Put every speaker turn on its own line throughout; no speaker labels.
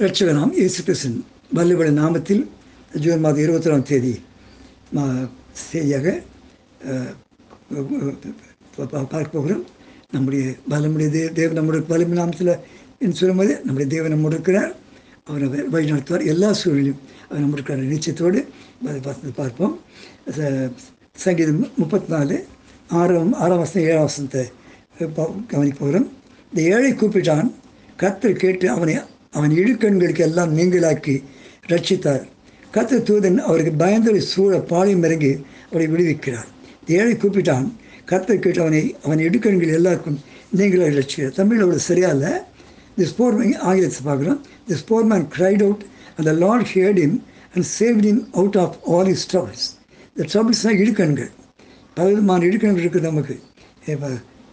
ரட்சகனாம் இயேசு கிருஷ்ணன் வல்லவட நாமத்தில் ஜூன் மாதம் இருபத்தொராம் தேதி மா செய்தியாக பார்க்க போகிறோம். நம்முடைய பலமுடைய தேவ தேவ நம்முடைய பலம் நாமத்தில் என்று சொல்லும்போது நம்முடைய தேவன் நம்ம இருக்கிறார். அவர் வழி நடத்துவார். எல்லா சூழலிலும் அவர் நம்ம இருக்கிற நிச்சயத்தோடு அதை பார்த்து பார்ப்போம். சங்கீதம் முப்பத்தி நாலு ஆறாம் ஆறாம் வசனம் ஏழாம் வசனத்தை கவனிக்க போகிறோம். இந்த ஏழை கூப்பிட்டான். கர்த்தர் கேட்டு அவனை அவன் இழுக்கண்களுக்கு எல்லாம் நீங்களாக்கி ரட்சித்தார் கத்து தூதன் அவருக்கு பயந்தொரு சூழ பாளையம் இறங்கி அவரை விடுவிக்கிறார். ஏழை கூப்பிட்டான் கத்தை கேட்டு அவனை அவன் இடுக்கண்கள் எல்லாருக்கும் நீங்களாக ரட்சிக்கிறார் தமிழ் அவ்வளோ சரியா இல்லை திஸ் போர் ஆங்கிலத்தை பார்க்குறோம். This poor man cried out அந்த Lord heard him and saved him out of all his troubles இந்த ட்ரபிள்ஸ்னால் இடுக்கண்கள். பல விதமான இடுக்கண்கள் இருக்குது நமக்கு. இப்போ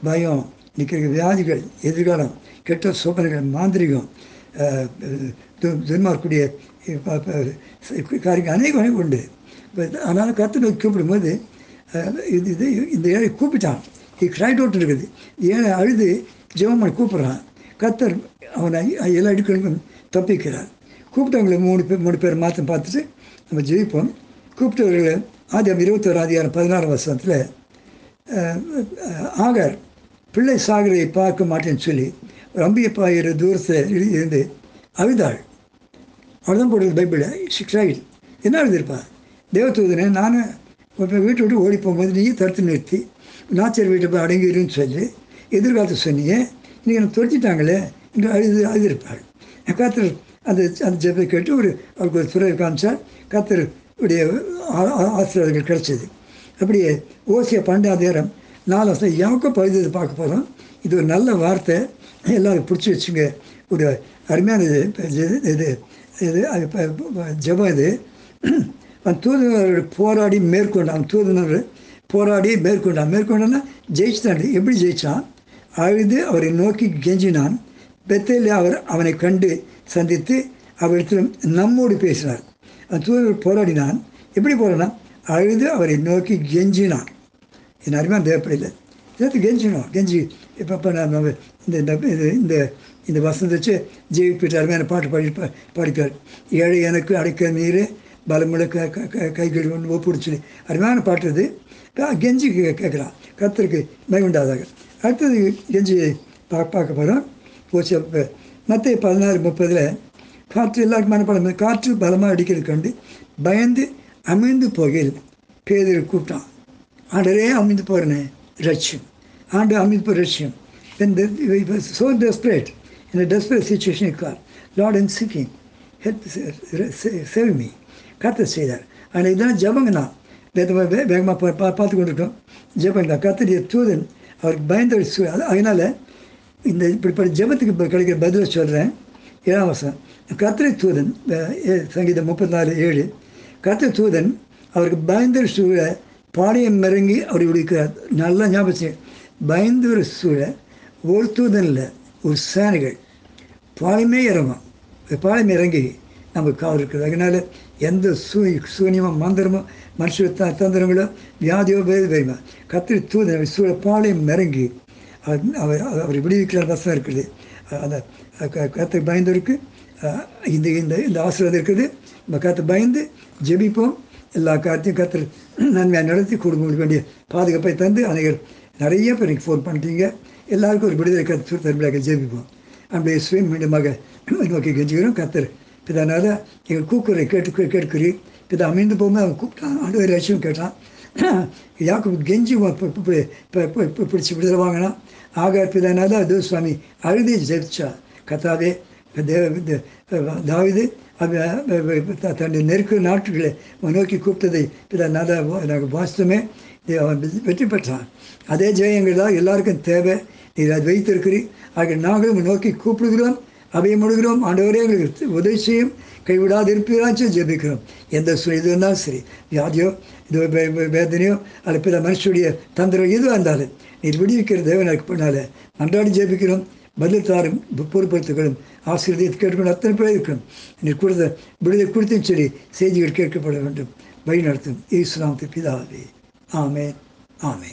பயம் நிற்கிற வியாதிகள் எதிர்காலம் கெட்ட சோதனைகள் மாந்திரிகம் துன்மார்க்குடைய காரியங்கள் அநேகம் உண்டு. ஆனாலும் கற்று நோக்கி கூப்பிடும்போது இது இது இந்த ஏழை கூப்பிட்டான். இது கிரைட் அவுட் இருக்குது. ஏழை அழுது ஜெபம் பண்ணி கூப்பிட்றான். கத்தர் அவனை எல்லா இடுக்கணுக்கும் தப்பிக்கிறார். கூப்பிட்டவங்களை மூணு பேர் மூணு பேர் மாற்றம் பார்த்துட்டு நம்ம ஜெயிப்போம் கூப்பிட்டவர்களை ஆதியம் இருபத்தோரு அதிகாரம் பதினாறு வருஷத்தில் ஆகர் பிள்ளை சாகரை பார்க்க மாட்டேன்னு சொல்லி ரம்பிய பாயிர தூரத்தில் இருந்து அவிதாள் அவர்தான் போடுறது பைபிளை சிக்ஸாயில் என்ன எழுதியிருப்பா? தேவதூதனை நானும் இப்போ வீட்டை விட்டு ஓடி போகும்போது நீ தடுத்து நிறுத்தி நாச்சர் வீட்டை போய் அடங்கிருன்னு சொல்லி எதிர்காலத்தை சொன்னீங்க. இன்றைக்கி எனக்கு துரத்திட்டாங்களே என்று அழுது அழுதிருப்பாள். கத்தர் அந்த அந்த ஜெபத்தை கேட்டு ஒரு அவருக்கு ஒரு துறை காமிச்சார். கத்தருடைய ஆசீர்வாதங்கள் கிடைச்சது. அப்படியே ஓசிய பன்னெண்டாம் நாலு வருஷம். யாவுக்கும் பகுதி பார்க்க போகிறோம் இது ஒரு நல்ல வார்த்தை. எல்லோரும் பிடிச்சி வச்சுங்க. ஒரு அருமையான இது. இது- இது அது ஜெபம் இது. அவன் தூதுவர் போராடி மேற்கொண்டான். அவன் போராடி மேற்கொண்டான். மேற்கொண்டான்னா ஜெயிச்சிட்டான். எப்படி ஜெயிச்சான்? அழுது அவரை நோக்கி கெஞ்சினான். பெத்தையில் அவர் அவனை கண்டு சந்தித்து அவரிடத்தில் நம்மோடு பேசினார். அந்த தூதுவர் போராடினான். எப்படி போராடினான் அழுது அவரை நோக்கி கெஞ்சினான். என் அருமையான தேவைப்படையில் இதற்கு கெஞ்சிடணும் கெஞ்சி இப்போ இப்போ இந்த இந்த இது இந்த இந்த வசந்த வச்சு ஜெயிப்பிட்டு அருமையான பாட்டு பாடி படிப்பார் பாடிப்பார். ஏழை எனக்கு அடைக்க நீர் பலமுள்ள க க- க- கைகள் ஒன்று ஒப்புடிச்சு. அருமையான பாட்டு அது கெஞ்சி கேட்குறான் கத்தருக்கு மைகுண்டாதாக அடுத்தது கெஞ்சி பா பார்க்க போகிறோம் போச்சு மற்ற பதினாறு முப்பதில் காற்று எல்லாருக்கும் மனப்பாடம் காற்று பலமாக அடிக்கிறது கண்டு பயந்து அமைந்து போகையில் பேதர் கூப்பிட்டான். ஆண்டரே அமைந்து போகிறேனே ரட்சியம். ஆண்டு அமைந்து போகிற ரட்சியம். Then the, he was so desperate in a desperate situation he called Lord I'm seeking help uh, save me. கத்தை செய்தார். ஆனால் இதெல்லாம் ஜபங்கண்ணா வேகமாக வேகமாக பா பா- பார்த்து கொண்டிருக்கோம் ஜபங்க கத்தரிய தூதன் அவருக்கு பயந்த அது அதனால் இந்த இப்படிப்பட்ட ஜபத்துக்கு இப்போ கிடைக்கிற பதிலை சொல்கிறேன் ஏழாம் வருஷம் கத்திரை தூதன் சங்கீதம் முப்பத்தி நாலு ஏழு. கத்திரை தூதன் அவருக்கு பயந்த சூழலை பாளையம் இறங்கி அவர் விடுக்கிறார் நல்லா ஞாபகம் பயந்து ஒரு சூழ ஒருத்துவதன் இல்லை ஒரு சேனைகள். பாளையமே இறங்கும். பாளையம் இறங்கி நமக்கு காவல் இருக்குது. அதனால் எந்த சூ சூன்யமோ மந்திரமோ மனுஷ த தந்திரங்களோ வியாதியோ வேறு வேறுமா. கத்திரி தூதன் சூழ பாளையம் இறங்கி அவர் அவர் அவர் விடுவிக்கிற வசம் இருக்குது. அந்த கத்தை பயந்து இருக்குது இந்த இந்த இந்த ஆசீர்வாதம் இருக்குது. நம்ம கத்தை பயந்து ஜெபிப்போம். எல்லா காரியத்தையும் கத்தர். நன்மையாக நடத்தி குடும்பங்களுக்கு வேண்டிய பாதுகாப்பை தந்து அனைவர் நிறைய பேர் எனக்கு ஃபோன் பண்ணிட்டீங்க. எல்லாருக்கும் ஒரு விடுதலை கற்று தருமையாக ஜெபிப்போம். அப்படியே சுயம் மீண்டுமாக நோக்கி கெஞ்சுகிறோம். கத்தர் பிதானால எங்கள் கூக்குரை கேட்டு கேட்கிறீர். பிதா அமைந்து போகும்போது அவன் கூப்பிட்டான் ஆண்டு ஒரு லட்சியம் கேட்டான். யாக்கு கெஞ்சி பிடிச்சி விடுதலை வாங்கினான். ஆக பிதானால அது சுவாமி அழுதி ஜெயிச்சா கத்தாவே தாவிது தன்னுடைய நெருக்க நாட்டுகளை நோக்கி கூப்பிட்டதை பிதா நாங்கள் வாசித்தோமே. அவன் வெற்றி- பெற்றான். அதே ஜெயங்கள் தான் எல்லாருக்கும் தேவை. நீர் அதை வைத்திருக்கிறீர். ஆக நாங்களும் நோக்கி கூப்பிடுகிறோம் அபயமிடுகிறோம் ஆண்டவரே எங்களுக்கு உதவி செய்யும். கைவிடாது இருப்பீராச்சும் ஜெபிக்கிறோம். எந்த இது இருந்தாலும் சரி வியாதியோ இது வேதனையோ அல்ல பிற மனுஷனுடைய தந்திரம் எதுவாக இருந்தாலும் நீர் விடுவிக்கிற தேவனுக்கு பண்ணால அன்றாடி ஜெபிக்கிறோம். பதில் தாரும் பொறுப்படுத்துகளும் ஆசிரியர் கேட்கணும் அத்தனை பேர் இருக்கணும் நீ கொடுத்த விடுதலை குறித்தும் சரி செய்திகள் கேட்கப்பட வேண்டும். வழிநடத்தும். இஸ்லாம் பிதாவே. ஆமே ஆமே